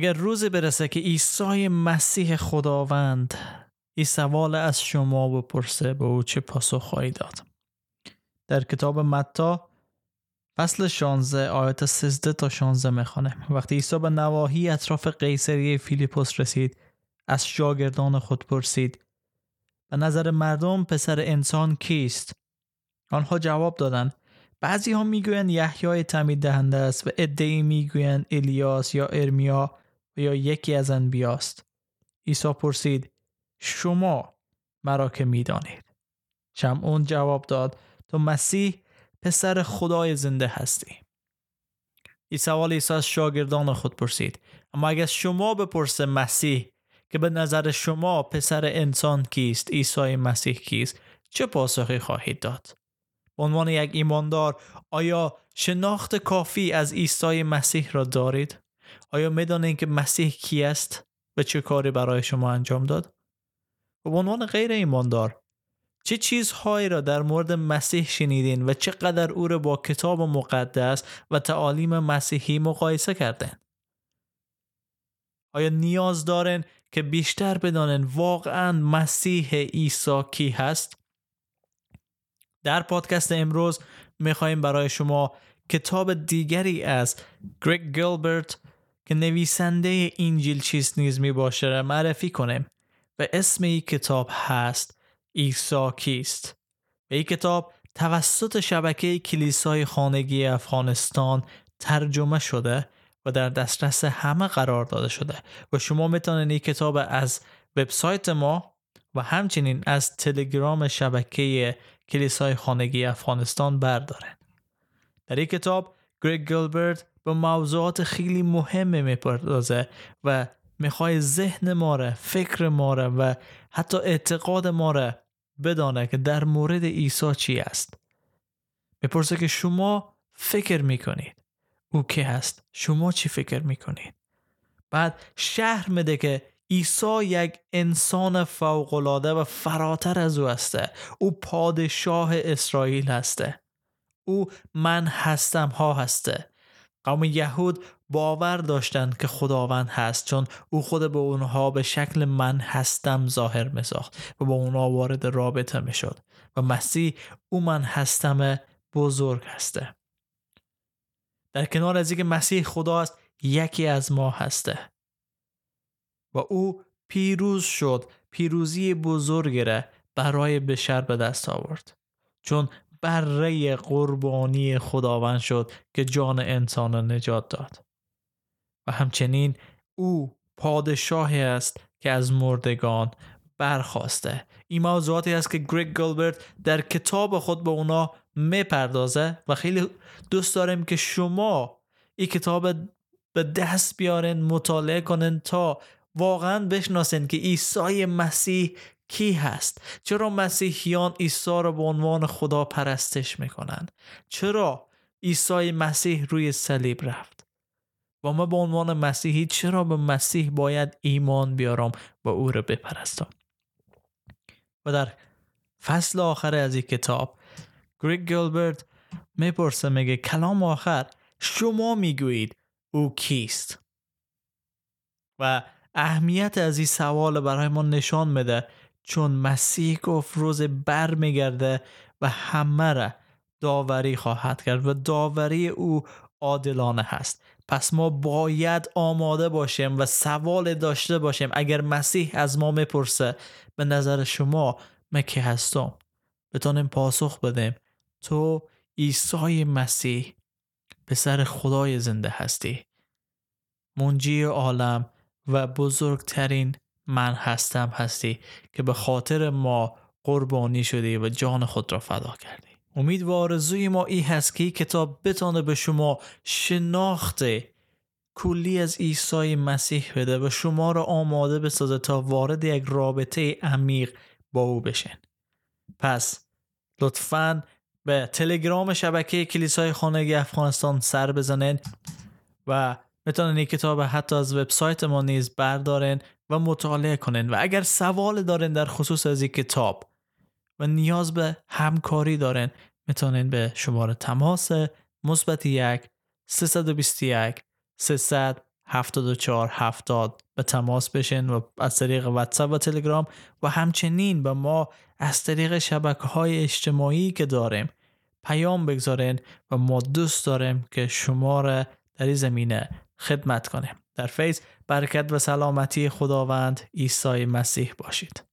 اگر روزی برسه که عیسی مسیح خداوند این سوال از شما بپرسه به او چه پاسخ خواهی داد؟ در کتاب متا فصل 16 آیت 13 تا 16 می‌خوانه وقتی عیسی به نواحی اطراف قیصریه فیلیپوس رسید از شاگردان خود پرسید به نظر مردم پسر انسان کیست؟ آنها جواب دادند بعضی ها می‌گویند یحیای تمید دهنده است و ادعی می‌گویند الیاس یا ارمیا یا یکی از انبیاست. عیسی پرسید شما مرا که می‌دانید؟ شمعون جواب داد تو مسیح پسر خدای زنده هستی. این سوال عیسی از شاگردان خود پرسید اما اگر شما بپرسه مسیح که به نظر شما پسر انسان کیست عیسی مسیح کیست چه پاسخی خواهید داد؟ به عنوان یک ایماندار آیا شناخت کافی از عیسی مسیح را دارید؟ آیا می‌دانید که مسیح کی است؟ و چه کاری برای شما انجام داد؟ به عنوان غیر ایماندار. چه چیزهایی را در مورد مسیح شنیدین و چقدر او را با کتاب مقدس و تعالیم مسیحی مقایسه کردین؟ آیا نیاز دارن که بیشتر بدانن واقعا مسیح عیسی کی هست؟ در پادکست امروز می‌خواهیم برای شما کتاب دیگری از گریگ گلبرت که نویسنده انجیل چیست نیز می باشه معرفی کنیم و اسم این کتاب هست عیسی کیست. و این کتاب توسط شبکه کلیسای خانگی افغانستان ترجمه شده و در دسترس همه قرار داده شده و شما می‌تونید این کتاب از وبسایت ما و همچنین از تلگرام شبکه کلیسای خانگی افغانستان بردارن در این کتاب گریگ گلبرت به موضوعات خیلی مهم می‌پردازه و می‌خوای ذهن ما را فکر ما را و حتی اعتقاد ما را بدانه که در مورد عیسی چی است. می‌پرسه که شما فکر می‌کنید. او که هست؟ شما چی فکر می‌کنید؟ بعد شهر میده که عیسی یک انسان فوقالعاده و فراتر از او هسته. او پادشاه اسرائیل هسته. او من هستم ها هسته. قوم یهود باور داشتند که خداوند هست چون او خود به اونها به شکل من هستم ظاهر می ساخت و با اونها وارد رابطه می شد و مسیح او من هستم بزرگ هسته. در کنار از اینکه مسیح خدا است یکی از ما هسته. و او پیروز شد پیروزی بزرگی را برای بشر به دست آورد. چون بره قربانی خداوند شد که جان انسان را نجات داد. و همچنین او پادشاهی است که از مردگان برخواسته. این موضوعاتی است که گریگ گلبرت در کتاب خود به اونا می‌پردازه و خیلی دوست داریم که شما این کتاب به دست بیارن مطالعه کنن تا واقعا بشناسن که عیسی مسیح کی هست؟ چرا مسیحیان عیسی را به عنوان خدا پرستش می‌کنن؟ چرا عیسی مسیح روی صلیب رفت؟ و ما به عنوان مسیحی چرا به مسیح باید ایمان بیارم و او را بپرستم؟ و در فصل آخر از این کتاب گریگ گلبرت می‌پرسه میگه کلام آخر شما می‌گویید او کیست؟ و اهمیت از این سوال برای ما نشان میده. چون مسیح گفت روز بر میگرده و همه را داوری خواهد کرد و داوری او عادلانه هست. پس ما باید آماده باشیم و سوال داشته باشیم. اگر مسیح از ما می‌پرسه به نظر شما من که هستم؟ بتانیم پاسخ بدیم. تو عیسی مسیح پسر خدای زنده هستی. منجی عالم و بزرگترین من هستم هستی که به خاطر ما قربانی شدی و جان خود را فدا کردی. امید و آرزوی ما ای هست که این کتاب بتانه به شما شناخت کلی از عیسی مسیح بده و شما را آماده بسازه تا وارد یک رابطه عمیق با او بشین. پس لطفا به تلگرام شبکه کلیسای خانگی افغانستان سر بزنین و می‌تونن این کتاب حتی از وبسایت ما نیز بردارن و مطالعه کنن و اگر سوال دارن در خصوص از این کتاب و نیاز به همکاری دارن می‌تونن به شماره تماس مثبت یک 321 300 74 70 به تماس بشین و از طریق واتساپ و تلگرام و همچنین به ما از طریق شبکه های اجتماعی که داریم پیام بگذارین و ما دوست داریم که شما را در این زمینه خدمت کنیم. در فیض برکت و سلامتی خداوند عیسی مسیح باشید.